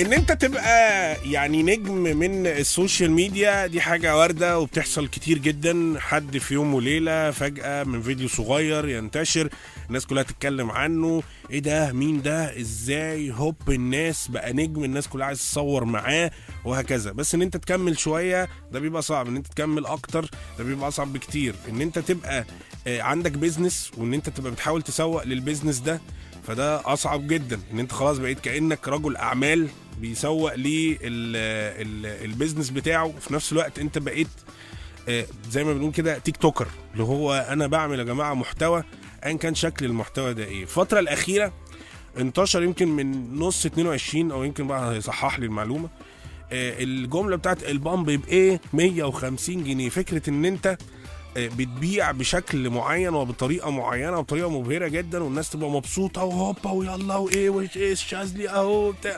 إن أنت تبقى يعني نجم من ال social media دي حاجة واردة وبتحصل كتير جدا. حد في يوم وليلة فجأة من فيديو صغير ينتشر الناس كلها تتكلم عنه. إيه ده؟ مين ده؟ إزاي؟ هوب! الناس بقى نجم الناس كلها عايز تصور معاه وهكذا. بس إن أنت تكمل شوية ده بيبقى صعب. إن أنت تكمل أكتر ده بيبقى أصعب بكتير. إن أنت تبقى آه، عندك business وإن أنت تبقى بتحاول تسوق لل business ده فده أصعب جدا إن أنت خلاص بقيت كأنك رجل أعمال بيسوق لل business بتاعه. وفي نفس الوقت أنت بقيت آه، زي ما بنقول كده TikToker اللي هو أنا بعمل يا جماعة محتوى ايا كان شكل المحتوى ده إيه. الفترة الأخيرة انتشر يمكن من نص 22 أو يمكن بقى هيصحح لي المعلومة آه، الجملة بتاعت البامب بإيه؟ 150 جنيه. فكرة إن أنت بتبيع بشكل معين وبطريقة معينة وبطريقه مبهرة جدا والناس تبقى مبسوطة وهوبا ويلا وإيه وايه الشاذلي أهو بتاع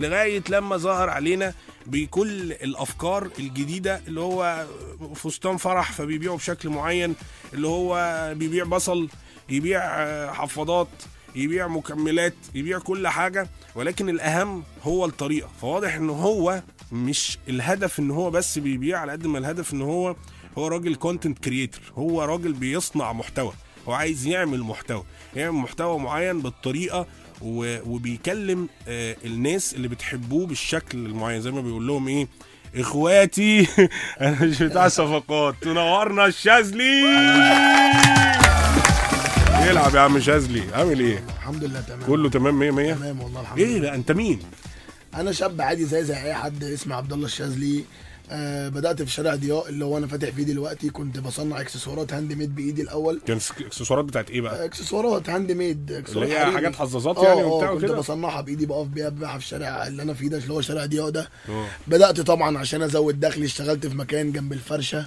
لغاية لما ظهر علينا بكل الأفكار الجديدة اللي هو فستان فرح فبيبيعه بشكل معين اللي هو بيبيع بصل يبيع آه، حفاضات يبيع مكملات يبيع كل حاجة ولكن الأهم هو الطريقة. فواضح إن هو مش الهدف إن هو بس بيبيع على قد ما الهدف إن هو هو راجل content creator هو راجل بيصنع محتوى. هو عايز يعمل محتوى. يعمل محتوى معين بالطريقة وبيكلم آه، الناس اللي بتحبوه بالشكل المعين. زي ما بيقول لهم إيه؟ إخواتي أنا مش بتاع صفقات. تنورنا الشاذلي! يلعب يا عم شاذلي. عامل إيه؟ الحمد لله تمام. كله تمام 100 100 تمام والله الحمد إيه لله. لا أنت مين؟ أنا شاب عادي زي زي أي حد اسمي عبد الله الشاذلي. آه بدأت في شارع ضياء اللي هو أنا فاتح فيه دلوقتي. كنت بصنع إكسسوارات handmade بإيدي الأول. كان إكسسوارات بتاعت إيه بقى؟ آه، إكسسوارات handmade اكسسوارات اللي هي. حاجات حظاظات آه، يعني آه، وبتاع كنت وكده؟ بصنعها بإيدي بقف بيها ببيعها في الشارع اللي أنا فيه ده اللي هو شارع ضياء ده. آه. بدأت طبعا عشان أزود دخلي اشتغلت في مكان جنب الفرشة.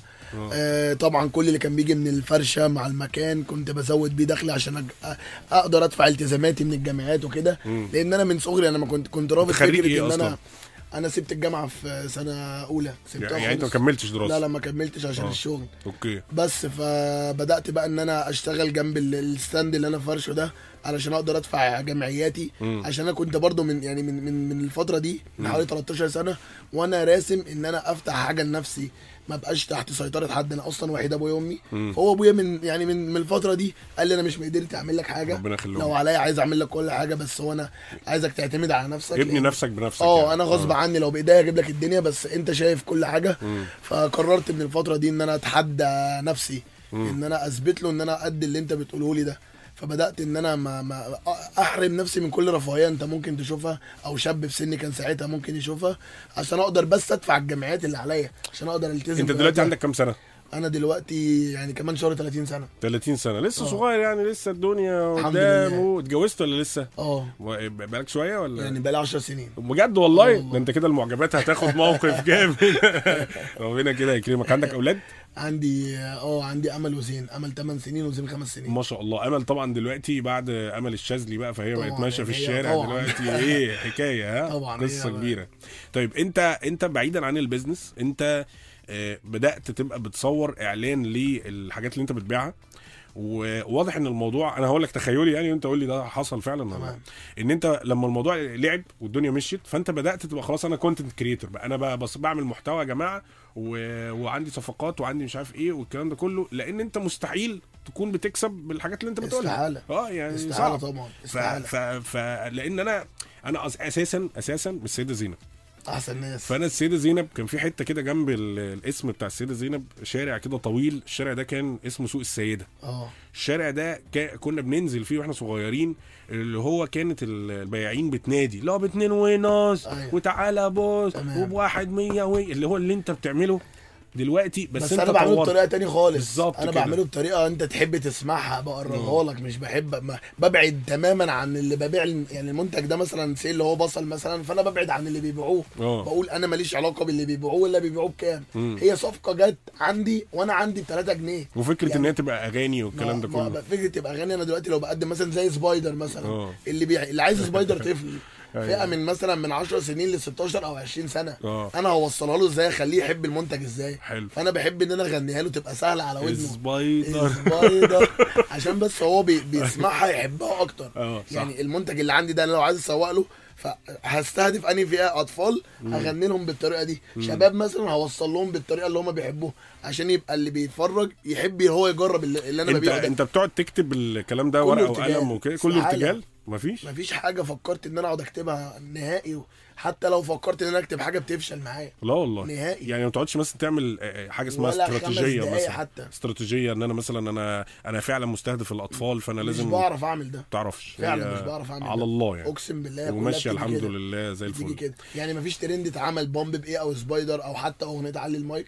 آه. طبعا كل اللي كان بيجي من الفرشة مع المكان كنت بزود بيه دخلي عشان أقدر أدفع التزاماتي من الجامعات وكده. لأن أنا من صغري أنا ما كنت كنت رافض فكرة إيه إن؟ أنا أنا سبت الجامعة في سنة أولى سبتها يعني أنت ما. كملتش دراسة؟ لا لا ما كملتش عشان آه. الشغل. OK. بس فبدأت بقى إن أنا أشتغل جنب ال- ال stand اللي أنا فرشه ده علشان أقدر أدفع جمعياتي. مم. عشان أنا كنت برضو من يعني من من, من الفترة دي من حوالي 13 سنة وأنا راسم إن أنا أفتح حاجة لنفسي. ما بقاش تحت سيطرة حد أنا أصلا وحيد أبويا وأمي. مم. فهو أبويا من يعني من من الفترة دي قال لي أنا مش مقدرت اعمل لك حاجة. ربنا يخليهم. لو عليا عايز أعمل لك كل حاجة بس هو أنا عايزك تعتمد على نفسك. ابني لأن- نفسك بنفسك آه يعني. أنا غصب عني لو بإيديا أجيب لك الدنيا بس أنت شايف كل حاجة. فقررت من الفترة دي إن أنا أتحدى نفسي إن أنا أثبت له إن أنا قد اللي أنت بتقوله لي ده. فبدأت إن أنا ما, ما أحرم نفسي من كل رفاهية أنت ممكن تشوفها أو شاب في سني كان ساعتها ممكن يشوفها عشان أقدر بس أدفع الجمعيات اللي عليا عشان أقدر ألتزم أنت دلوقتي. عندك كام سنة؟ أنا دلوقتي يعني كمان شهر 30 سنة. 30 سنة. لسه آه. صغير يعني لسه الدنيا قدام. واتجوزت ولا لسه؟ آه. بقالك شوية ولا؟ يعني بقالي 10 سنين. بجد والله؟ آه والله. ده أنت كده المعجبات هتاخد موقف جامد. ربنا كده يكرمك. عندك أولاد؟ عندي آه عندي أمل وزين. أمل 8 سنين وزين 5 سنين. ما شاء الله. أمل طبعا دلوقتي بعد أمل الشاذلي بقى فهي بقت ماشية في الشارع طبعاً. دلوقتي. إيه حكاية ها؟ طبعاً، قصة. كبيرة. طيب أنت أنت بعيدا عن ال business أنت آه، بدأت تبقى بتصور إعلان للحاجات اللي أنت بتبيعها؟ وواضح إن الموضوع أنا هقول لك تخيلي يعني وأنت قول لي ده حصل فعلا ولا. إن أنت لما الموضوع لعب والدنيا مشيت فأنت بدأت تبقى خلاص أنا content creator بقى. أنا بقى بس بعمل محتوى يا جماعة و... وعندي صفقات وعندي مش عارف إيه والكلام ده كله لأن أنت مستحيل تكون بتكسب بالحاجات اللي أنت بتقولها. استحالة. آه يعني استحالة صعب. طبعا ف... استحالة. ف... ف... لأن أنا أنا أساسا أساسا من السيده زينب. أحسن ناس فأنا السيدة زينب كان في حتة كده جنب ال... الاسم بتاع السيدة زينب شارع كده طويل الشارع ده كان اسمه سوق السيدة آه الشارع ده كنا بننزل فيه وإحنا صغيرين اللي هو كانت ال- البياعين بتنادي هو باتنين ونص أيوة. وتعالى بص. وبواحد مية وي اللي هو اللي أنت بتعمله دلوقتي بس, بس, انت أنا بعمله. بطريقة تاني خالص بالظبط أنا كده. بعمله بطريقة أنت تحب تسمعها بقربها لك مش بحب ببعد تماما عن اللي ببيع يعني المنتج ده مثلا C اللي هو بصل مثلا فأنا ببعد عن اللي بيبيعوه آه. بقول أنا ماليش علاقة باللي بيبيعوه ولا بيبيعوه بكام. هي صفقة جت عندي وأنا عندي ب 3 جنيه وفكرة يعني إن هي تبقى أغاني والكلام ده كله فكرة تبقى غني أنا دلوقتي لو بقدم مثلا زي سبايدر مثلا آه. اللي بيع اللي عايز سبايدر طفل. فئة من مثلا من 10 سنين ل 16 أو 20 سنة. آه. أنا هوصلها له إزاي؟ أخليه يحب المنتج إزاي؟ حلو. فأنا بحب إن أنا أغنيها له تبقى سهلة على ودنه. سبايدر سبايدر عشان بس هو بي بيسمعها يحبها أكتر. صح. يعني المنتج اللي عندي ده أنا لو عايز أسوق له فهستهدف أنهي فئة؟ أطفال. هغني لهم بالطريقة دي. شباب مثلا هوصل لهم بالطريقة اللي هم بيحبوها. عشان يبقى اللي بيتفرج يحب هو يجرب اللي أنا أنت ببيعه ده. أنت بتقعد تكتب الكلام ده ورقة. وقلم وكده كله استحالة. ارتجال مفيش؟ مفيش حاجة فكرت إن أنا أقعد أكتبها نهائي حتى لو فكرت إن أنا أكتب حاجة بتفشل معايا. لا والله. نهائي. يعني ما تقعدش مثلا تعمل آه، حاجة اسمها استراتيجية مثلا. حتى. استراتيجية إن أنا مثلا أنا أنا فعلا مستهدف الأطفال فأنا مش لازم بعرف أعمل ده. تعرفش. فعلا مش بعرف أعمل على ده. الله يعني. أقسم بالله وماشية الحمد كده. لله زي الفل. كده. يعني مفيش ترند اتعمل بومب بإيه أو سبايدر أو حتى أغنية علي المايك.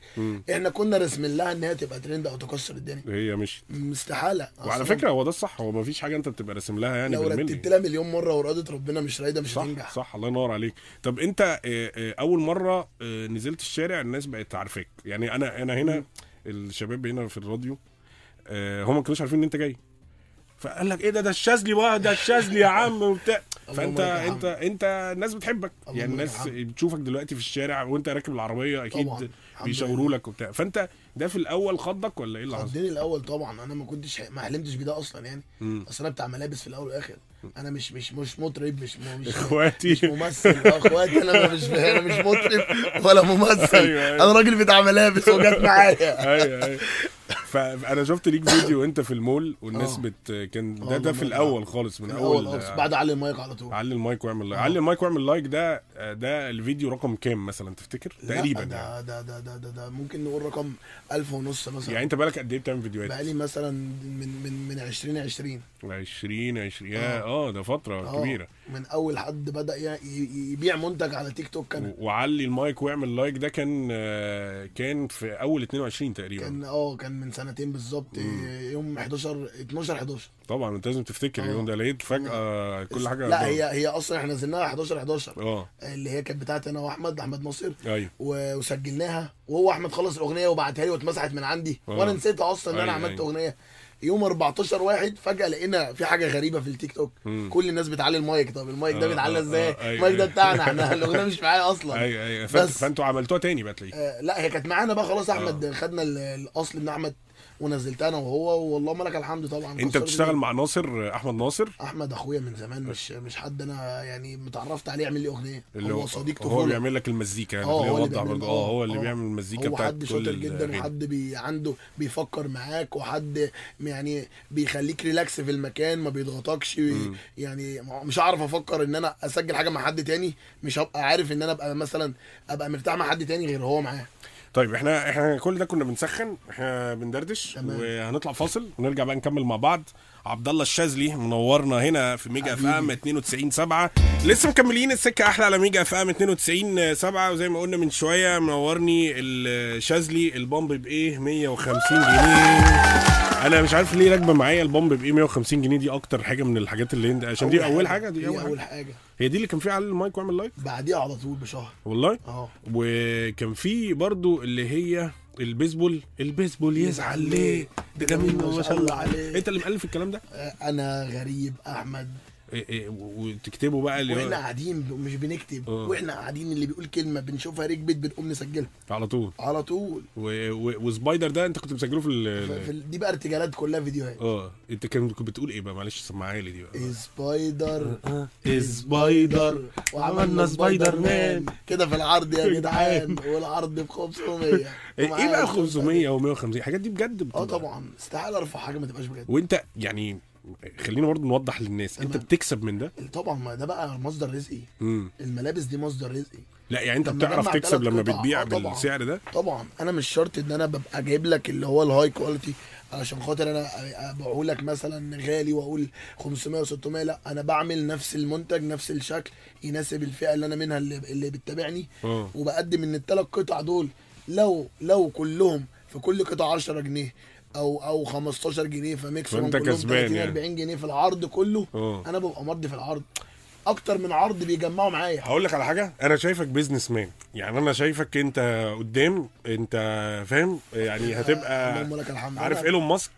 إحنا كنا راسمين لها إن هي تبقى ترند أو تكسر الدنيا. هي مش استحاله وعلى فكرة هو ده الصح. هو ما فيش حاجة أنت بتبقى راسم لها يعني لو رتبت لها مليون مرة وإرادة ربنا مش رايدة مش هتنجح. صح. الله ينور عليك. طب انت آه، آه، اول مرة آه، نزلت الشارع الناس بقت عارفاك. يعني أنا أنا هنا الشباب هنا في الراديو هم ما كانوش عارفين ان انت جاي. فقال لك إيه ده ده الشاذلي بقى ده الشاذلي يا عم وبتاع. فانت انت انت الناس بتحبك. يعني الناس. بتشوفك دلوقتي في الشارع وانت راكب العربية أكيد بيشاوروا لك وبتاع. فانت ده في الأول خضك ولا إيه اللي حصل؟ خدني الأول طبعا. أنا ما كنتش ما حلمتش بده أصلا يعني. أصل أنا بتاع ملابس في الأول والاخر أنا مش مش مش مطرب مش مش اخواتي. مش ممثل. اخواتي أنا مش أنا مش مطرب ولا ممثل. أيوة، أيوة. أنا راجل بتاع ملابس وجت معايا. أيوه أيوه. فأنا شفت ليك فيديو وأنت في المول والناس آه. بت كان ده والله ده في الأول خالص من أول أول بعد علي المايك على طول. علي المايك واعمل لايك آه. علي المايك واعمل لايك ده ده الفيديو رقم كام مثلا تفتكر؟ تقريبا يعني. ده ده ده ده ده, ده ممكن نقول رقم ألف ونص مثلا. يعني أنت بالك قد إيه بتعمل فيديوهات؟ بقالي مثلا من من من 2020 20 20 يا آه. ده فترة آه، كبيرة. من أول حد بدأ يبيع منتج على تيك توك كان. وعلي المايك واعمل لايك ده كان آه، كان في أول 22 تقريبا. كان آه كان من سنتين بالظبط يوم 11 12 11 طبعا انت لازم تفتكر آه. اليوم ده لقيت فجأة كل حاجة لا هي هي أصلا إحنا نزلناها 11 11 آه. اللي هي كانت بتاعتي أنا وأحمد أحمد ناصر. أيوه. وسجلناها وهو أحمد خلص الأغنية وبعتها لي واتمسحت من عندي آه. وأنا نسيتها أصلا إن أنا أيوة، عملت أيوة. أغنية. يوم 14 واحد فجأة لقينا في حاجة غريبة في التيك توك. مم. كل الناس بتعلي المايك. طب المايك ده آه، بيتعلى آه، إزاي؟ آه، أيوة، المايك ده أيوة. بتاعنا إحنا. الاغنيه مش معايا أصلا. أيوه أيوه. فأنتوا عملتوها تاني بقى تلاقيه. آه لا هي كانت معانا بقى خلاص أحمد. خدنا ال- الأصل من أحمد ونزلتها أنا وهو والله لك الحمد طبعا انت بتشتغل. مع ناصر احمد ناصر؟ احمد اخويا من زمان مش مش حد أنا يعني متعرفت عليه يعمل لي اغنية. اللي هو صديق هو طفولة. بيعمل لك المزيكا يعني آه هو اللي برضه. آه هو اللي. بيعمل المزيكا هو بتاعت حد شاطر جدا. وحد بي عنده بيفكر معاك وحد يعني بيخليك relax في المكان ما بيضغطكش يعني مش هعرف أفكر ان أنا اسجل حاجة مع حد تاني مش هبقى عارف ان أنا ابقى مثلا ابقى مرتاح مع حد تاني غير هو معاه. طيب إحنا إحنا كل ده كنا بنسخن إحنا بندردش تمام. وهنطلع فاصل ونرجع بقى نكمل مع بعض. عبد الله الشاذلي منورنا هنا في ميجا اف ام 92 7 لسه مكملين السكة أحلى على ميجا اف ام 92 7 وزي ما قلنا من شوية منورني الشاذلي البامب بإيه؟ 150 جنيه. أنا مش عارف ليه راكبة معايا البامب بإيه؟ 150 جنيه دي أكتر حاجة من الحاجات اللي عشان دي أول حاجة. دي أول حاجة. حاجة. هي دي اللي كان فيها على المايك واعمل لايك؟ بعديها على طول بشهر. والله؟ آه. وكان في برضو اللي هي البيسبول. البيسبول يزعل ليه؟ ده جميل ما شاء الله. عليه انت اللي مؤلف الكلام ده؟ آه، أنا غريب احمد. إيه إيه و- وتكتبه بقى اللي وإحنا قاعدين مش بنكتب آه. وإحنا قاعدين اللي بيقول كلمة بنشوفها ركبت بنقوم نسجلها على طول. على طول. و... و... وسبايدر ده انت كنت مسجله في ال... في ال- دي بقى ارتجالات كلها فيديوهات. آه. انت كنت بتقول إيه بقى؟ معلش سمعها لي دي بقى. سبايدر سبايدر وعملنا سبايدر مان كده في العرض يا جدعان والعرض ب 500 إيه إيه ومعايا بقى الخمسة 500 و150 الحاجات دي بجد آه طبعا. استحالة أرفع حاجة ما تبقاش بجد. وانت يعني خلينا برضه نوضح للناس. انت. بتكسب من ده؟ طبعا ما ده بقى مصدر رزقي. امم الملابس دي مصدر رزقي. لا يعني انت بتعرف تكسب لما بتبيع آه. بالسعر ده؟ طبعا. أنا مش شرط إن أنا ببقى جايب لك اللي هو ال high quality علشان خاطر أنا أبيعه لك مثلا غالي وأقول 500 و600 لا أنا بعمل نفس المنتج نفس الشكل يناسب الفئة اللي أنا منها اللي, اللي بتتابعني. آه. وبقدم من الثلاث قطع دول لو لو كلهم في كل قطعه 10 جنيه أو أو 15 جنيه فميكسهم فأنت كلهم كسبان 30 يعني. 40 جنيه في العرض كله. آه. أنا ببقى مرضي في العرض. أكتر من عرض بيجمعوا معايا. هقول لك على حاجة. أنا شايفك بيزنس مان يعني أنا شايفك أنت قدام. أنت فاهم؟ يعني هتبقى اللهم لك الحمد. عارف إيلون ماسك؟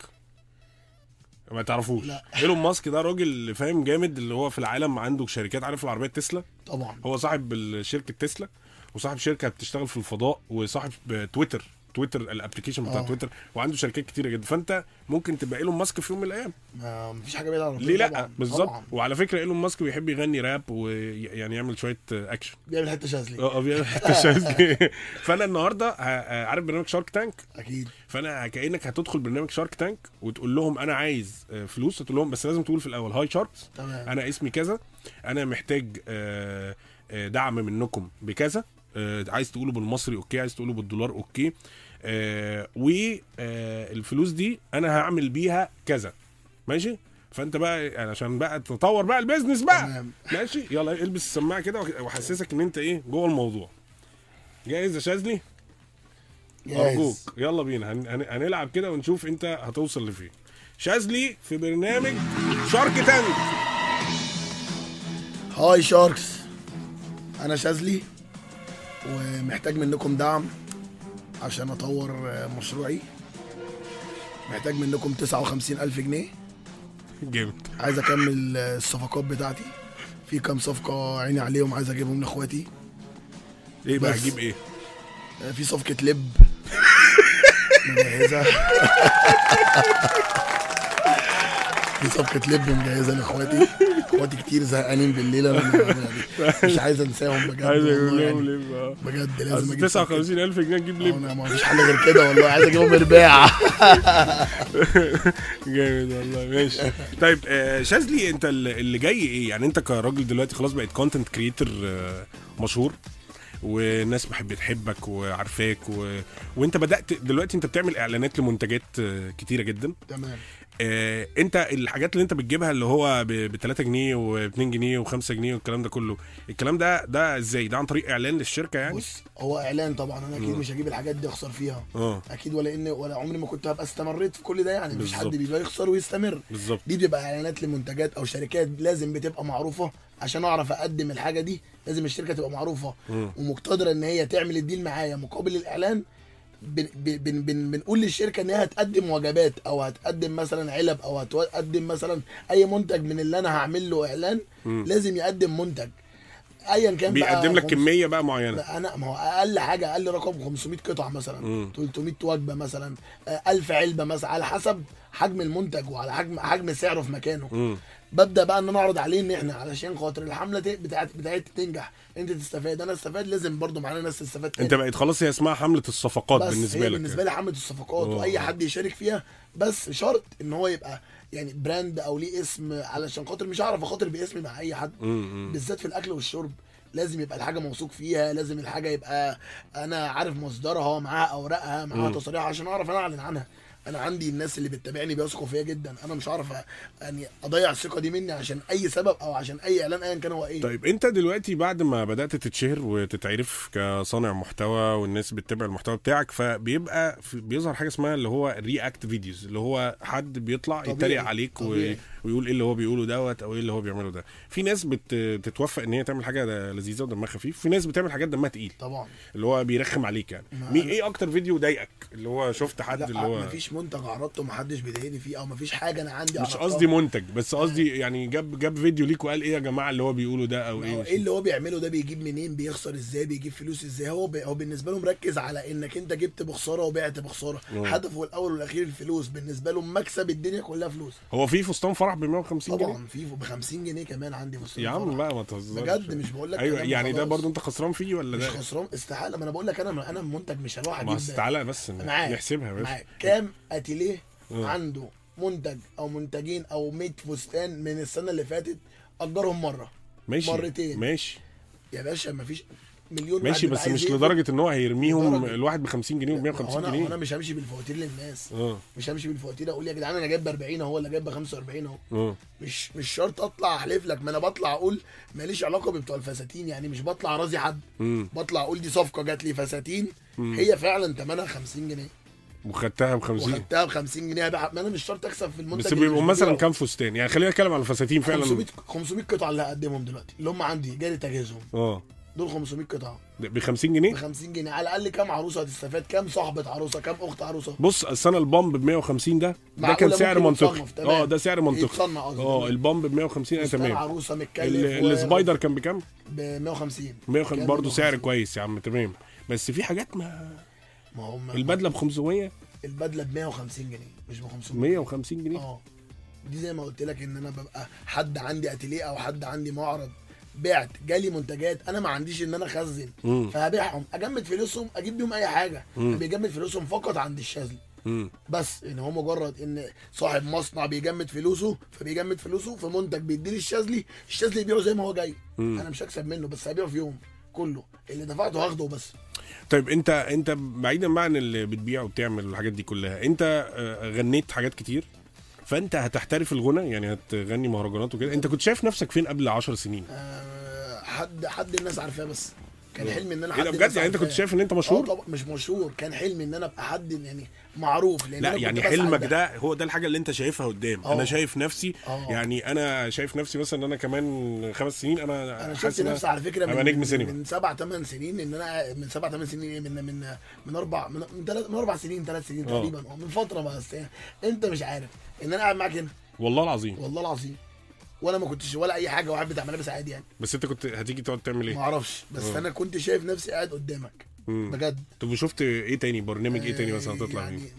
ما تعرفوش. لا. إيلون ماسك ده راجل فاهم جامد اللي هو في العالم عنده شركات. عارف العربية تسلا؟ طبعا. هو صاحب شركه تسلا وصاحب شركة بتشتغل في الفضاء وصاحب تويتر تويتر ال application بتاع آه. تويتر وعنده شركات كتيرة جدا. فأنت ممكن تبقى إيلون ماسك في يوم من الأيام. ما مفيش حاجة بعيدة عن ليه لأ. بالظبط. وعلى فكرة إيلون ماسك بيحب يغني راب ويعني يعمل شوية اكشن بيعمل حتة شاذلي. آه بيعمل حتة شاذلي. فأنا النهارده عارف برنامج شارك تانك أكيد. فأنا كأنك هتدخل برنامج شارك تانك وتقول لهم أنا عايز آه، فلوس تقول لهم بس لازم تقول في الأول hi sharks. تمام. أنا اسمي كذا أنا محتاج آه، آه، دعم منكم بكذا. آه، عايز تقوله بالمصري okay عايز تقوله بالدولار okay. والفلوس دي أنا هعمل بيها كذا. ماشي؟ فأنت بقى يعني عشان بقى تطور بقى ال business بقى. ماشي؟ يلا البس السماعة كده واحسسك إن أنت إيه جوه الموضوع. جاهز يا شاذلي؟ أرجوك. يلا بينا. هن... هن... هنلعب كده ونشوف أنت هتوصل لفين. شاذلي في برنامج شارك تانك هاي شاركس. أنا شاذلي. ومحتاج منكم دعم عشان أطور مشروعي. محتاج منكم 59 ألف جنيه. جامد. عايز أكمل الصفقات بتاعتي. في كام صفقة عيني عليهم عايز أجيبهم لإخواتي. إيه بقى. هجيب إيه؟ في صفقة لب. مجهزة. في صفقة لب مجهزة لإخواتي. إخواتي كتير زهقانين بالليل أنا يعني مش عايز أنساهم بجد عايز أجيب والله لهم يعني. ليه بقى بجد لازم أجيب 59000 جنيه تجيب. ليه أنا ما فيش حل غير كده والله. عايز أجيبهم ارباع جامد والله. ماشي. طيب آه شاذلي أنت اللي جاي إيه؟ يعني أنت كراجل دلوقتي خلاص بقيت content creator مشهور والناس بحب بتحبك وعارفاك و... وأنت بدأت دلوقتي أنت بتعمل إعلانات لمنتجات آه، كتيرة جدا. تمام. آه، انت الحاجات اللي انت بتجيبها اللي هو ب 3 جنيه و2 جنيه و5 جنيه والكلام ده كله الكلام ده ده إزاي؟ ده عن طريق إعلان للشركة يعني؟ بص هو إعلان طبعا أنا أكيد مش هجيب الحاجات دي أخسر فيها. آه. أكيد ولا إن ولا عمري ما كنت هبقى استمريت في كل ده يعني مفيش حد. بيبقى يخسر ويستمر. بالظبط. دي بتبقى إعلانات لمنتجات أو شركات لازم بتبقى معروفة. عشان أعرف أقدم الحاجة دي لازم الشركة تبقى معروفة. مم. ومقتدرة إن هي تعمل الديل معايا مقابل الإعلان بن بن بن بنقول للشركة إن هي هتقدم وجبات أو هتقدم مثلا علب أو هتقدم مثلا أي منتج من اللي أنا هعمل له إعلان مم. لازم يقدم منتج ايا كان بقى بيقدم لك خمس- كمية بقى معينة أنا ما هو أقل حاجة أقل رقم 500 قطعة مثلا مم. 300 وجبة مثلا آه، 1000 علبة مثلا على حسب حجم المنتج وعلى حجم حجم سعره في مكانه مم. ببدأ بقى إن أنا أعرض عليه إن إحنا علشان خاطر الحملة بتاعت بتاعتي تنجح أنت تستفاد أنا استفاد لازم برضو معانا ناس تستفاد تاني. أنت بقيت خلاص هي اسمها حملة الصفقات بس بالنسبة هي لك بالنسبة لي حملة الصفقات أوه. وأي حد يشارك فيها بس شرط إن هو يبقى يعني براند أو ليه اسم علشان خاطر مش هعرف أخاطر باسمي مع أي حد. بالذات في الأكل والشرب لازم يبقى الحاجة موثوق فيها لازم الحاجة يبقى أنا عارف مصدرها معاها أوراقها معاها مم. تصاريح عشان أعرف أنا أعلن عنها أنا عندي الناس اللي بتتابعني بيثقوا فيا جدا. أنا مش أ- يعني اضيع الثقة دي مني عشان اي سبب أو عشان اي اعلان ايا كان هو إيه. طيب انت دلوقتي بعد ما بدأت تتشهر وتتعرف كصانع محتوى والناس بتتابع المحتوى بتاعك فبيبقى بيظهر حاجة اسمها اللي هو react videos اللي هو حد بيطلع يتريق عليك. طبيعي. ويقول إيه اللي هو بيقوله دوت أو إيه اللي هو بيعمله ده. في ناس بت... بتتوفق ان هي تعمل حاجة لذيذة ودمها خفيف في ناس بتعمل حاجات دمها تقيل. طبعا. اللي هو بيرخم عليك يعني. مين إيه أكتر فيديو ضايقك؟ اللي هو شفت حد اللي هو مفيش منتج عرضته محدش بيضايقني فيه أو مفيش حاجة أنا عندي مش. قصدي منتج بس قصدي يعني جاب جاب فيديو ليك وقال إيه يا جماعة اللي هو بيقوله ده أو إيه إيه اللي هو بيعمله ده؟ بيجيب منين؟ بيخسر إزاي؟ بيجيب فلوس إزاي؟ هو بي... هو بالنسبة له مركز على إنك أنت جبت بخسارة وبعت بخسارة. مم. هدفه الأول والأخير الفلوس بالنسبة له مكسب الدنيا كلها فلوس. هو في فستان فرح ب 150 جنيه؟ طبعا في ب 50 جنيه كمان عندي فستان يا عم. بقى ما تهزرش. بجد مش بقول لك أيوه يعني ده. برضو أنت خسران فيه ولا مش ده؟ خسران استحالة. ما أنا بقول لك أنا أنا منتج مش هروح أجيب أصل تعالى بس معاك. نحسبها بس. معاك. كام؟ اتيليه آه. عنده منتج أو منتجين أو 100 فستان من السنة اللي فاتت أجرهم مرة. ماشي. مرتين. ماشي. يا باشا مفيش مليون ماشي بس مش. لدرجة إن هو هيرميهم. الواحد ب 50 جنيه و هو 150 أنا جنيه. مش همشي بالفواتير للناس. آه. مش همشي بالفواتير أقول يا جدعان أنا جايب ب 40 أهو ولا جايب ب 45 أهو. آه. مش مش شرط أطلع أحلف لك ما أنا بطلع أقول ماليش علاقة ببتوع الفساتين يعني مش بطلع راضي حد. امم بطلع أقول دي صفقة جات لي فساتين هي فعلا ثمنها 50 جنيه. وخدتها ب 50 وخدتها ب 50 جنيه. بقى ما أنا مش شرط أكسب في المنتج بس بيبقوا مثلا. كام فستان؟ يعني خلينا نتكلم على الفساتين فعلا. 500 500 قطعة اللي هقدمهم دلوقتي اللي هم عندي جاري تجهيزهم آه. دول 500 قطعة. ب 50 ب جنيه؟ 50 جنيه. على الأقل كام عروسة هتستفاد؟ كام صاحبة عروسة؟ كام أخت عروسة؟ بص اصل أنا البامب ب 150 ده ده كان سعر منطقي. آه ده سعر منطقي. آه. البامب ب 150 أنا تمام. عروسة متكلف و- السبايدر كان بكام؟ ب 150 150 كام برضه سعر 150. كويس يا عم تمام. بس في حاجات ما ما هم البدلة ب 500 البدلة ب 150 جنيه مش ب 500 150 جنيه آه دي زي ما قلت لك إن أنا ببقى حد عندي أتيليه أو حد عندي معرض بعت جالي منتجات أنا ما عنديش إن أنا أخزن. فهبيعهم أجمد فلوسهم أجيب بيهم أي حاجة. بيجمد فلوسهم فقط عند الشاذلي. بس إن هو مجرد إن صاحب مصنع بيجمد فلوسه فبيجمد فلوسه في منتج بيديه الشاذلي الشاذلي يبيعه زي ما هو جاي. أنا مش هكسب منه بس هبيعه في يوم كله اللي دفعته هاخده بس طيب انت انت بعيدا بقى عن اللي بتبيع وبتعمل الحاجات دي كلها انت آه، غنيت حاجات كتير فانت هتحترف الغنى يعني هتغني مهرجانات وكده. انت كنت شايف نفسك فين قبل 10 سنين؟ آه، حد حد الناس عارفاه بس. كان حلمي إن أنا الناس بجد يعني أنت كنت. شايف إن أنت آه مشهور طبعا مش مشهور كان حلمي إن أنا ابقى حد يعني معروف لأن لا يعني حلمك. ده هو ده الحاجة اللي أنت شايفها قدام آه. أنا شايف نفسي آه. يعني أنا شايف نفسي مثلا إن أنا كمان خمس سنين أنا أنا شفت نفسي على فكرة من, نجم سينما من سبع ثمان سنين إن أنا من سبع ثمان سنين إيه؟ من من من أربع من من, تلات من أربع سنين ثلاث سنين آه. تقريبا آه من فترة بس أنت مش عارف إن أنا قاعد معاك هنا والله العظيم والله العظيم ولا ما كنتش ولا أي حاجة واحد بتاع ملابس عادي يعني. بس أنت كنت هتيجي تقعد تعمل ما إيه أعرفش بس آه. أنا كنت شايف نفسي قاعد قدامك مم. بجد. طب وشفت إيه تاني؟ برنامج إيه تاني مثلا تطلع يعني فيه؟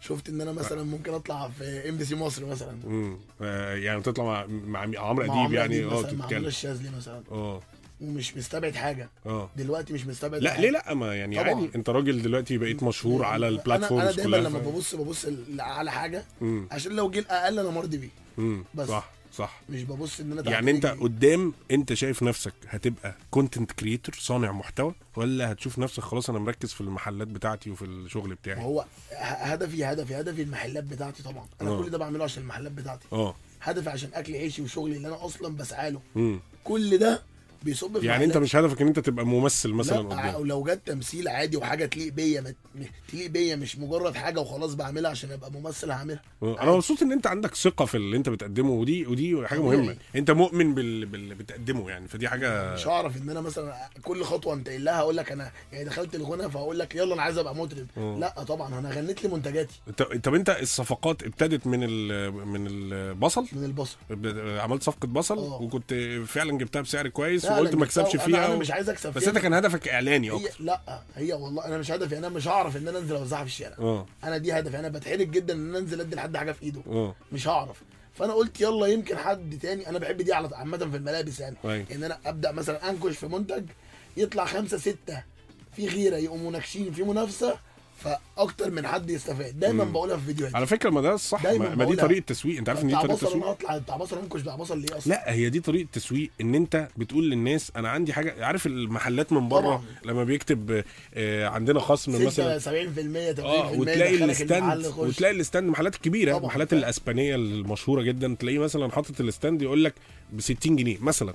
شفت إن أنا مثلا ممكن أطلع في ام بي سي مصر مثلا. امم آه، يعني تطلع مع مع عمرو أديب عمرو يعني؟ آه مثلا مع تتكلم الشاذلي مثلا. آه. ومش مستبعد حاجة. آه. دلوقتي مش مستبعد لا حاجة. ليه لأ؟ ما يعني طبعا. عادي أنت راجل دلوقتي بقيت مشهور على أنا أنا ال platforms دايما لما ببص ببص على حاجة مم. عشان لو جه الاقل أنا مرضي بيه. بس. صح. صح مش ببص إن أنا يعني أنت. قدام أنت شايف نفسك هتبقى content creator صانع محتوى ولا هتشوف نفسك خلاص أنا مركز في المحلات بتاعتي وفي الشغل بتاعي هو هدفي هدفي هدفي المحلات بتاعتي طبعا أنا آه. كل ده بعمله عشان المحلات بتاعتي آه هدفي عشان أكل عيشي وشغلي اللي أنا أصلا بسعى له مم. كل ده بيصب في يعني انت. مش هدفك ان انت تبقى ممثل مثلا لا لو جت تمثيل عادي وحاجة تليق بيا تليق بيا مش مجرد حاجة وخلاص بعملها عشان أبقى ممثل هعملها. أنا مبسوط إن أنت عندك ثقة في اللي أنت بتقدمه ودي ودي حاجة. مهمة. أنت مؤمن بال... باللي بتقدمه يعني فدي حاجة مش هعرف إن أنا مثلا كل خطوة أنت لها أقول لك أنا يعني دخلت الغنى فاقول لك يلا أنا عايز أبقى مطرب. آه. لا طبعا أنا غنيت لي منتجاتي طب أنت الصفقات ابتدت من ال... من البصل؟ من البصل. عملت صفقة بصل؟ آه. وكنت فعلا جبتها بسعر كويس فعلا وقلت ما اكسبش فيها أنا و... مش عايز أكسب بس فيها. انت كان هدفك إعلاني هي لأ هي والله أنا مش هدفي أنا مش هعرف إن أنا أنزل أوزعها في الشارع. آه. أنا دي هدفي أنا بتحرج جدا إن أنا أنزل أدي لحد حاجة في إيده. آه. مش هعرف. فأنا قلت يلا يمكن حد تاني أنا بحب دي على عامة في الملابس يعني. أيوة. إن أنا أبدأ مثلا أنكش في منتج يطلع خمسة ستة في غيرة يقوموا ناكشين في منافسة فاكتر من حد يستفاد. دايما بقولها في فيديوهاتي على فكرة ما ده الصح ما, ما دي. طريقة تسويق. انت عارف إن دي طريقة بصل أنا تسويق؟ هطلع بتاع بصل انكش بتاع بصل ليه أصلا؟ لا هي دي طريقة تسويق إن أنت بتقول للناس أنا عندي حاجة عارف المحلات من بره. لما بيكتب آه عندنا خصم مثلا. 6 70% 80% آه وتلاقي ال stand. وتلاقي ال stand المحلات الكبيرة. المحلات الأسبانية المشهورة جدا تلاقيه مثلا حاطط ال stand يقول لك ب 60 جنيه مثلا.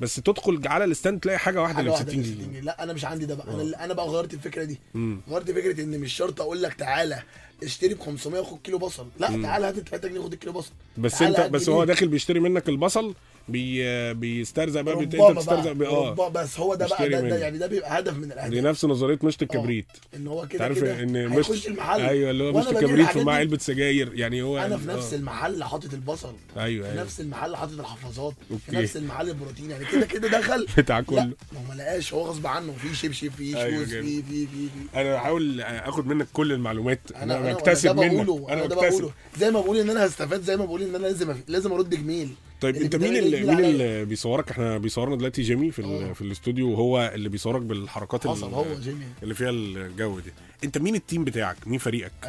بس تدخل على ال stand تلاقي حاجة واحدة اللي ب واحدة 60 ب 60 جنيه لا أنا مش عندي ده بقى. أنا أنا بقى غيرت الفكرة دي. مم. غيرت فكرة إن مش شرط أقول لك تعالى اشتري ب 500 وخد كيلو بصل. لا تعالى هات ال 3 جنيه خد الكيلو بصل. بس أنت بس. هو داخل بيشتري منك البصل؟ بي بيسترزق بقى بت- أنت بتسترزق بقى آه. بس هو ده بقى ده. ده يعني ده بيبقى هدف من دي الاهداف نفس نظرية مشط الكبريت إن هو كده عارف كده إن مشط المحل. أيوه اللي هو مشط الكبريت ومعاه دي. علبة سجاير. يعني هو أنا يعني في نفس آه. المحل حاطط البصل. أيوه في نفس المحل حاطط الحفاظات. في. نفس المحل البروتين. يعني كده كده دخل. بتاع كله. ما هو ما لقاش. هو غصب عنه. في شبشب في أيوة shoes. في في في أنا بحاول آخد منك كل المعلومات. أنا بكتسب منك. أنا بكتسب. زي ما بقول إن أنا هستفاد زي ما بقول إن أنا لازم لازم أرد جميل. طيب أنت مين اللي مين. اللي بيصورك إحنا بيصورنا دلوقتي جيمي في ال- آه. في الاستوديو وهو اللي بيصورك بالحركات ال- حصل هو جيمي اللي فيها الجو دي أنت مين ال team بتاعك مين فريقك آه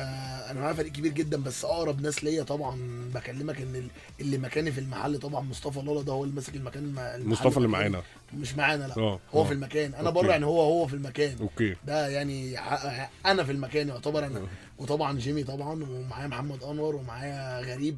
أنا معايا فريق كبير جدا بس أقرب ناس ليا طبعا بكلمك إن ال- اللي مكاني في المحل طبعا مصطفى لولا ده هو اللي ماسك المكان الم- المحل مصطفى اللي. معانا مش معانا لا آه هو آه. في المكان أنا. بره يعني هو هو في المكان okay ده يعني أنا في المكان يعتبر أنا آه. وطبعا جيمي طبعا ومعايا محمد أنور ومعايا غريب.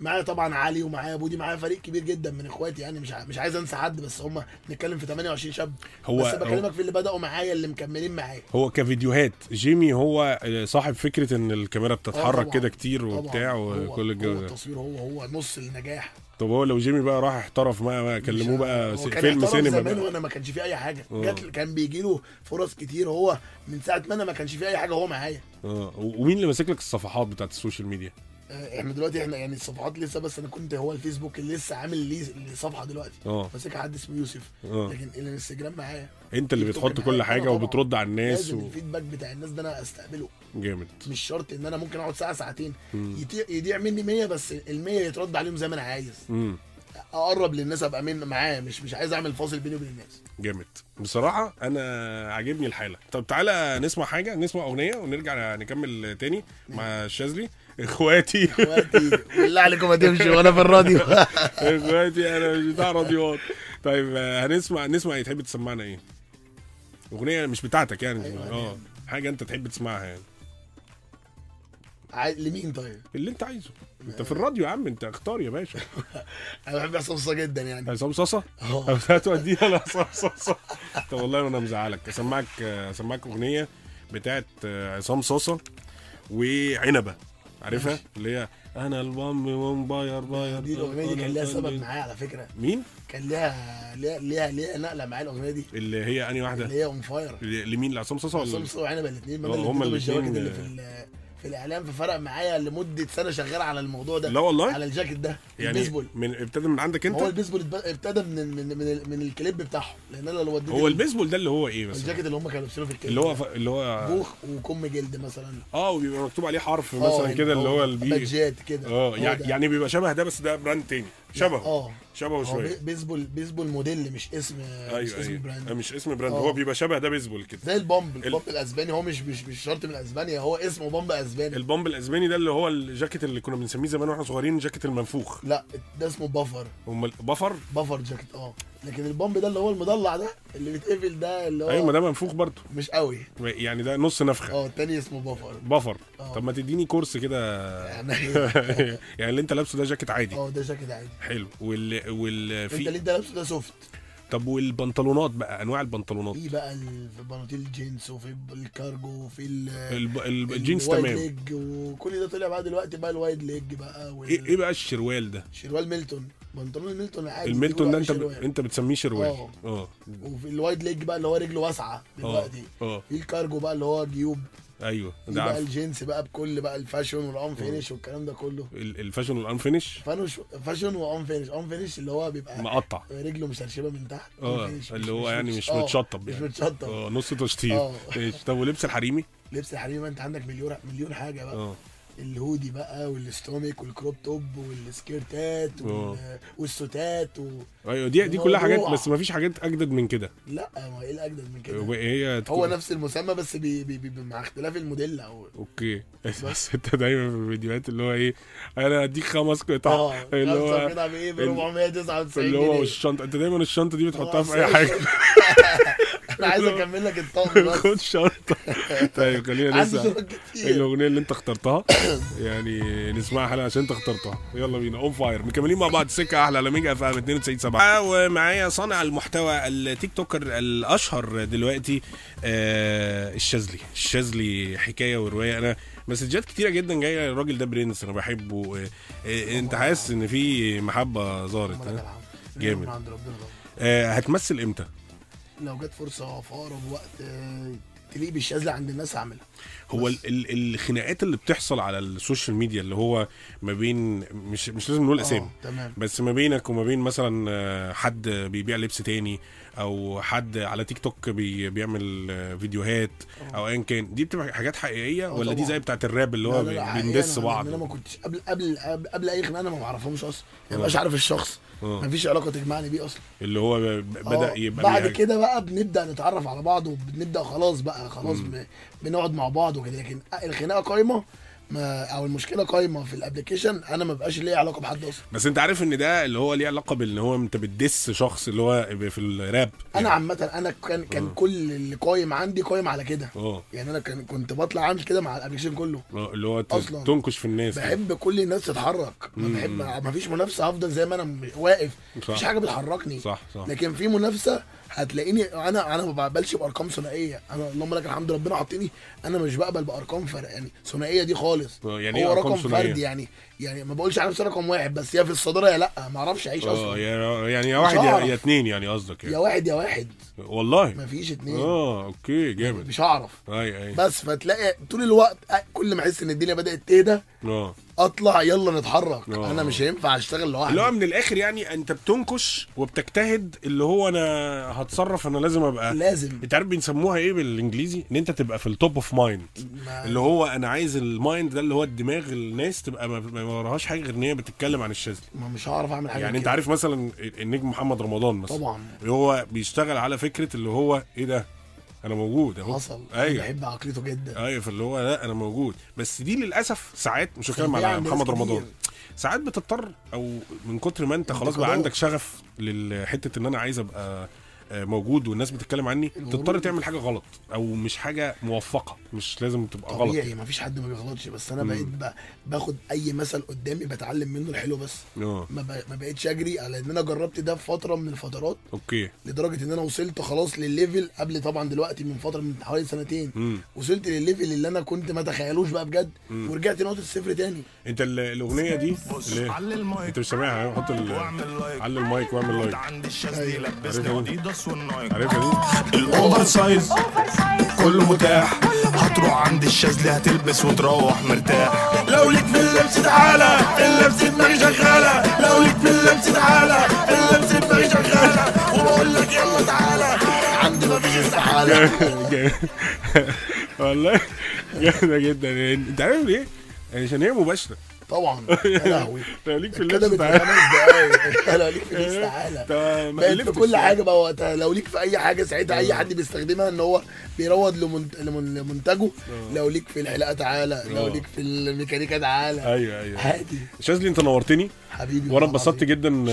معايا طبعا علي ومعايا بودي معايا فريق كبير جدا من إخواتي يعني مش مش عايز أنسى حد بس هم نتكلم في 28 شاب هو بس هو, بكلمك في اللي بدأوا معايا اللي مكملين معايا هو كفيديوهات جيمي هو صاحب فكرة إن الكاميرا آه بتتحرك. كده كتير. وبتاع وكل الجو ده التصوير هو هو نص النجاح طب هو لو جيمي بقى راح احترف ما ما كلموه بقى فيلم سينما بقى. وأنا ما كانش فيه اي حاجة. آه. جات كان بيجي له فرص كتير هو من ساعة ما أنا ما كانش فيه اي حاجة هو معايا. آه. ومين اللي ماسك لك الصفحات بتاعت السوشيال ميديا؟ آه، إحنا دلوقتي إحنا يعني الصفحات لسه بس أنا كنت هو الفيسبوك اللي لسه عامل ليه صفحة دلوقتي. آه. ماسكها حد اسمه يوسف. آه. لكن الانستجرام معايا. انت اللي بتحط. كل حاجة. وبترد على الناس لازم و... ال feedback بتاع الناس ده أنا استقبله. جامد. مش شرط إن أنا ممكن أقعد ساعة ساعتين. مم. يضيع مني 100 بس ال 100 يترد عليهم زي ما أنا عايز. امم أقرب للناس أبقى من معاه مش مش عايز أعمل فاصل بيني وبين الناس. جامد. بصراحة أنا عاجبني الحالة. طب تعالى نسمع حاجة نسمع أغنية ونرجع نكمل تاني مع الشاذلي. إخواتي. إخواتي. بالله عليكم ما تمشي وأنا في الراديو. إخواتي أنا مش بتاع راديوات طيب هنسمع نسمع إيه؟ تحب تسمعنا إيه؟ أغنية مش بتاعتك يعني. أيوة، آه. حاجة أنت تحب تسمعها يعني. لمين طيب؟ اللي انت عايزه. انت في الراديو يا عم انت اختار يا باشا. أنا بحب عصام صاصا جدا يعني. عصام صاصه آه. هتوديها لعصام صاصه طب والله وأنا مزعلك. اسمعك اسمعك أغنية بتاعت عصام صاصه وعنبة. عارفها. اللي هي أنا البام ومباير باير دي الأغنية دي كان ليها سبب معايا على فكرة. مين؟ كان ليها ليها ليها, ليها نقلة معايا الأغنية دي. اللي هي أنهي واحدة؟ اللي هي on fire لمين؟ لعصام صاصه ولا عصام صاصا وعنبة الاثنين آه، الاتنين، الجواكت اللي آه. في ال- في الإعلام ففرق معايا لمدة سنة شغال على الموضوع ده لا والله؟ على الجاكيت ده. يعني البيسبول. من ابتدى من عندك هو انت البيسبول اتب- ابتدى من من من, من الكليب بتاعهم لأن أنا لو وديت هو ال- البيسبول ده اللي هو إيه بس الجاكيت اللي هم كانوا لابسينه في الكليب. اللي هو. ف... اللي هو بوخ وكم جلد مثلا. آه وبيبقى مكتوب عليه حرف آه، مثلا كده اللي هو ال B. بادجات كده. آه هو يع- ده. يعني بيبقى شبه ده بس ده brand تاني. شبهه. آه. شبهه هو شوية. بي- baseball baseball موديل مش اسم مش أيوه اسم أيوه. brand. آه، مش اسم brand. آه. هو بيبقى شبه ده بيسبول كده. زي البامب. ال- البامب الأسباني هو مش مش مش شرط من أسبانيا هو اسمه بامب أسباني. البامب الأسباني ده اللي هو الجاكيت اللي كنا بنسميه زمان وإحنا صغيرين جاكيت المنفوخ. لا ده اسمه puffer. امال puffer puffer؟ جاكيت آه. لكن البامب ده اللي هو المضلع ده اللي بيتقفل ده اللي هو أيوه ما ده منفوخ برضه. مش قوي. يعني ده نص نفخة. آه التاني اسمه puffer. puffer آه. طب ما تديني course كده. يعني يعني اللي انت لابسه ده جاكيت عادي. آه ده جاكيت عادي. حلو. وال وال انت في اللي انت لابسه ده soft طب والبنطلونات بقى أنواع البنطلونات؟ في بقى ال- في بناطيل الجينز وفي الكارجو وفي ال الب... الب... الجينز تمام. leg وكل ده طلع بقى دلوقتي بقى ال wide leg بقى وال... إيه إيه بقى الشروال ده؟ شروال ميلتون. بنطلون الميلتون عادي الميلتون ده أنت ب... أنت بتسميه شروال. آه. آه. وفي ال wide leg بقى اللي هو رجله واسعة آه. دلوقتي. آه. في الكارجو بقى اللي هو جيوب. أيوه ده بقى الجينز بقى بكل بقى ال fashion وال unfinish والكلام ده كله. ال- ال fashion وال unfinish؟ فانوش fashion و unfinish unfinish اللي هو بيبقى مقطع. رجله مشرشبه من تحت. آه. اللي هو يعني مش متشطب مش يعني. متشطب. آه نص تشطيب. ماشي. طب ولبس الحريمي؟ لبس الحريم انت عندك مليون مليون حاجة بقى. آه. الهودي بقى وال stomach وال crop top والسكيرتات وال... والسوتات و... أيوه دي دي كلها حاجات. بس ما فيش حاجات أجدد من كده. لا ما إيه الأجدد من كده؟ هو تكون- نفس المسمى بس بي بي بي مع اختلاف الموديل أو okay. بس. أنت دايما في الفيديوهات اللي هو إيه أنا هديك خمس قطع. آه اللي هو كده بإيه؟ ب ال- 499 اللي هو الشنطة. أنت دايما الشنطة دي بتحطها في أي حاجة. أنا عايز اكمل لك الطقم بس. خد شنطه طيب خلينا نسمع الأغنية اللي أنت اخترتها؟ يعني نسمعها حلقه عشان أنت اخترتها. يلا بينا on fire مكملين مع بعض. سكة أحلى. على ميجا إف إم 92 7 ومعايا صانع المحتوى ال TikToker الأشهر دلوقتي آه الشاذلي. الشاذلي حكاية ورواية. أنا مسجات كتيرة جدا جاية. الراجل ده برنس أنا بحبه. آه آه أنت حاسس إن في محبة ظهرت. جامد. آه هتمثل إمتى؟ لو جت فرصة في أقرب وقت آه، تليق بالشاذلي عند الناس هعملها هو ال- ال- الخناقات اللي بتحصل على ال social media اللي هو ما بين مش مش لازم نقول أسامي آه تمام. بس ما بينك وما بين مثلا آه، حد بيبيع لبس تاني أو حد على تيك توك بي بيعمل آه، فيديوهات أو ايا كان. دي بتبقى حاجات حقيقية ولا دي. زي بتاعت الراب اللي هو بندس بعض أنا ما كنتش قبل قبل قبل, قبل أي خناقة أنا ما بعرفهمش أصلا. ما آه. بقاش عارف الشخص. آه. ما فيش علاقة تجمعني بيه أصلا. اللي هو ب- بدأ يبقى بعد كده بقى بنبدأ نتعرف على بعض وبنبدأ خلاص بقى خلاص بنقعد مع بعض وكده. لكن الخناقة قايمه ما أو المشكلة قايمة في ال application أنا ما بقاش ليا علاقة بحد أصلا. بس أنت عارف إن ده اللي هو ليه علاقة بإن هو أنت بتدس شخص اللي هو في الراب أنا عامة أنا كان كان كل اللي قايم عندي قايم على كده. آه. يعني أنا كان كنت بطلع اعمل كده مع الابلكيشن كله. آه، اللي هو أصلاً. تنكش في الناس بحب كل الناس تتحرك. ما بحب ما فيش منافسة هفضل زي ما أنا واقف. مفيش حاجة بتحركني. صح صح. لكن في منافسة هتلاقيني أنا أنا ما بقبلش بارقام ثنائيه. أنا اللهم لك الحمد ربنا حاطيني أنا مش بقبل بارقام فرق يعني ثنائيه دي خالص. آه، يعني إيه هو رقم؟ فردي يعني يعني ما بقولش على نفسي رقم واحد بس يا في الصدارة يا لأ ما أعرفش أعيش آه أصلا. يا- يعني يا واحد يا. يا اتنين يعني قصدك يا يعني واحد يا واحد. والله؟ ما فيش اتنين. آه okay جامد. مش هعرف. أي أي. بس فتلاقي طول الوقت كل ما أحس إن الدنيا بدأت تهدى آه. اطلع يلا نتحرك. آه. أنا مش هينفع اشتغل اللي هو لوحدي من الآخر يعني انت بتنكش وبتجتهد اللي هو أنا هتصرف أنا لازم ابقى لازم. انت عارف بيسموها إيه بالانجليزي؟ ان انت تبقى في ال top of mind ما- اللي هو أنا عايز المايند ده اللي هو الدماغ الناس تبقى ما وراهاش حاجة غير إن هي بتتكلم عن الشاذلي ما مش هعرف أعمل حاجة يعني أنت. عارف مثلا النجم محمد رمضان مثلا. طبعا. اللي هو بيشتغل على فكرة اللي هو إيه ده؟ أنا موجود اهو. حصل. أيوه. بحب عقليته جدا. أيوه فاللي هو لا أنا موجود. بس دي للأسف ساعات مش هتكلم على محمد رمضان. ساعات بتضطر أو من كتر ما أنت خلاص بقى. عندك شغف لحته إن أنا عايز أبقى موجود والناس بتتكلم عني. تضطر تعمل حاجة غلط أو مش حاجة موفقة مش لازم تبقى غلط. طبيعي ما فيش حد ما بيغلطش بس أنا مم. بقيت باخد أي مثل قدامي بتعلم منه الحلو بس. آه. ما, ب... ما بقتش أجري على إن أنا جربت ده في فترة من الفترات. okay. لدرجة إن أنا وصلت خلاص للل level قبل طبعا دلوقتي من فترة من حوالي سنتين. امم وصلت للل level اللي أنا كنت ما اتخيلوش بقى بجد. مم. ورجعت نقطة الصفر تاني. أنت ال- الأغنية دي علي المايك. أنت مش سامعها حط ال- واعمل like. علي المايك واعمل like. عند الشاذلي لبسني ال oversize كله متاح. هتروح عند الشاذلي هتلبس وتروح مرتاح. لو ليك في اللبس تعالى اللبس دماغي شغالة. لو ليك في اللبس تعالى اللبس دماغي شغالة. وبقول لك يلا تعالى. عندي ما فيش استحالة. والله جامدة جدا يعني. انت عارف ليه؟ عشان هي مباشرة. طبعا. يا لهوي. لو ليك في اللبس في تعالى. لو ليك في اللبس تعالى. في كل. حاجة بقى وقتها. لو ليك في أي حاجة ساعتها أي حد بيستخدمها إن هو بيروض لمنت- لمن- لمنتجه. لو ليك في الحلاقه تعالى. لو آه. ليك في الميكانيكا تعالى. أيوه أيوه. عادي. شاذلي أنت نورتني. حبيبي وأنا اتبسطت. جدا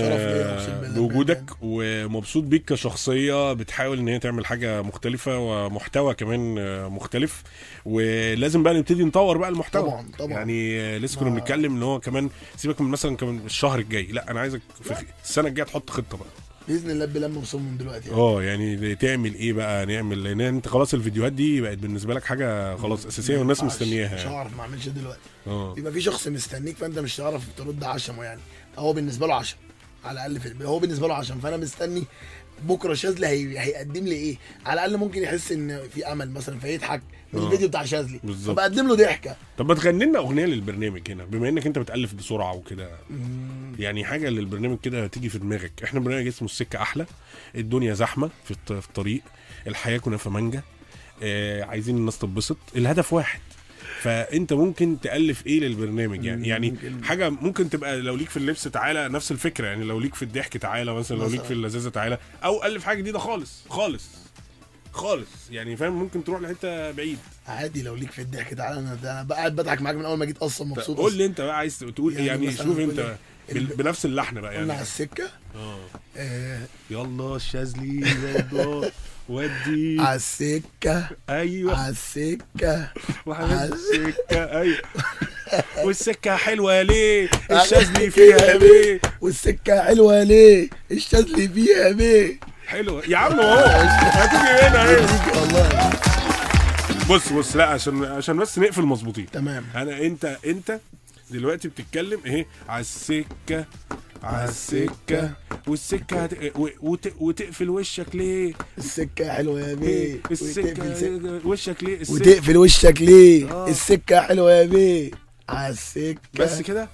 بوجودك. ومبسوط بيك كشخصية بتحاول إن هي تعمل حاجة مختلفة ومحتوى كمان مختلف ولازم بقى نبتدي نطور بقى المحتوى طبعا، طبعا. يعني لسه كنا بنتكلم إن هو كمان سيبك من مثلا كمان الشهر الجاي لا أنا عايزك في السنة الجاية تحط خطة بقى بإذن الله بلم مصمم من دلوقتي يعني. آه يعني تعمل إيه بقى؟ نعمل لأن أنت خلاص الفيديوهات دي بقت بالنسبة لك حاجة خلاص أساسية والناس مستنياها. مش. هعرف ما أعملش دلوقتي. آه. بيبقى في شخص مستنيك فأنت مش هتعرف ترد عشمه يعني. هو بالنسبة له عشم على الأقل في هو بالنسبة له عشم فأنا مستني بكرة شاذلي هي... هيقدم لي إيه. على الأقل ممكن يحس إن في أمل مثلا فيضحك. آه. الفيديو بتاع شاذلي. فبقدم له ضحكة. طب ما تغني لنا أغنية للبرنامج هنا بما إنك أنت بتألف بسرعة وكده. يعني حاجة للبرنامج كده تيجي في دماغك. إحنا برنامج اسمه السكة أحلى. الدنيا زحمة في الط- في الطريق. الحياة كنافه مانجا. آه عايزين الناس تتبسط. الهدف واحد. فأنت ممكن تألف إيه للبرنامج يعني؟ يعني. حاجة ممكن تبقى لو ليك في اللبس تعالى نفس الفكرة. يعني لو ليك في الضحك تعالى مثلا لو ليك. في اللذاذة تعالى. أو ألف حاجة جديدة خالص. خالص. خالص. يعني فاهم؟ ممكن تروح لحتة بعيد. عادي لو ليك في الضحك. تعالى أنا ده أنا قاعد بضحك معاك من أول ما جيت أصلا مبسوط قول لي أنت بقى عايز تقول يعني يعني, شوف أنت بنفس اللحن بقى قلنا على يعني السكة؟ آه. آه. يلا الشاذلي يلا ودي. على السكة. أيوه. على السكة. على- السكة. أيوه. والسكة حلوة ليه؟ الشاذلي فيها بيه والسكة حلوة ليه؟ الشاذلي فيها بيه حلوة يا عم اهو هتيجي هنا إيه والله بص بص لا عشان عشان بس نقفل مظبوطين. تمام. أنا أنت أنت دلوقتي بتتكلم إيه؟ على السكة على السكة. والسكة هت... و... وت... وتقفل وشك ليه؟ السكة حلوة يا بيه. وتقفل سك- السكه وشك ليه؟ السكة. وتقفل وشك ليه؟ آه. السكة حلوة يا بيه. على السكة. بس كده؟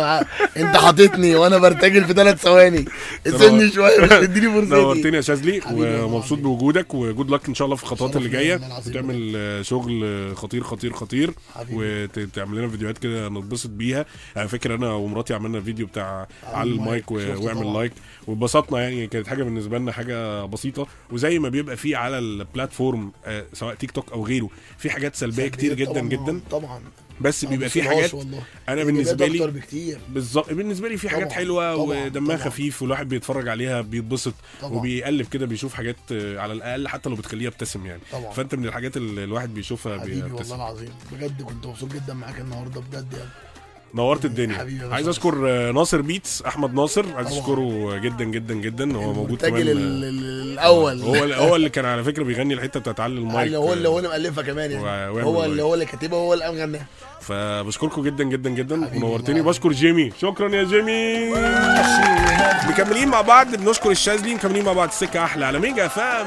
انت حاططني وأنا برتجل في ثلاث ثواني. سيبني شوية مش تديني فرصتي. نورتني يا شاذلي ومبسوط. بوجودك وجود لك إن شاء الله في الخطوات اللي جاية. وتعمل شغل خطير خطير خطير. وتعمل لنا فيديوهات كده نتبسط بيها. على فكرة أنا ومراتي عملنا فيديو بتاع على المايك. واعمل. like. واتبسطنا يعني كانت حاجة بالنسبة لنا حاجة بسيطة. وزي ما بيبقى فيه على ال platform آه، سواء تيك توك أو غيره في حاجات سلبية كتير جدا جدا. طبعا. بس بيبقى في حاجات والله. أنا إيجابيات بالنسبة لي بالظبط بالنسبة لي في حاجات طبعاً، حلوة طبعاً، ودمها. خفيف والواحد بيتفرج عليها بيتبسط. وبيقلب كده بيشوف حاجات على الأقل حتى لو بتخليه يبتسم يعني طبعاً. فأنت من الحاجات اللي الواحد بيشوفها حبيبي والله بيبتسم العظيم بجد كنت مبسوط جدا معاك النهارده بجد يعني نورت الدنيا. عايز. اشكر آه، ناصر بيتس أحمد ناصر. عايز. اشكره جدا جدا جدا. هو موجود كمان. ال- ال- الأول. هو هو اللي كان على فكرة بيغني الحتة بتاعت علي المايك. اللي هو اللي هو اللي مؤلفها كمان يعني. هو. اللي هو اللي كاتبها هو اللي قام غناها. فبشكركم جدا جدا جدا. ونورتني. بشكر جيمي. شكرا يا جيمي. مكملين مع بعض. بنشكر الشاذلي مكملين مع بعض. السكه أحلى على ميجا إف إم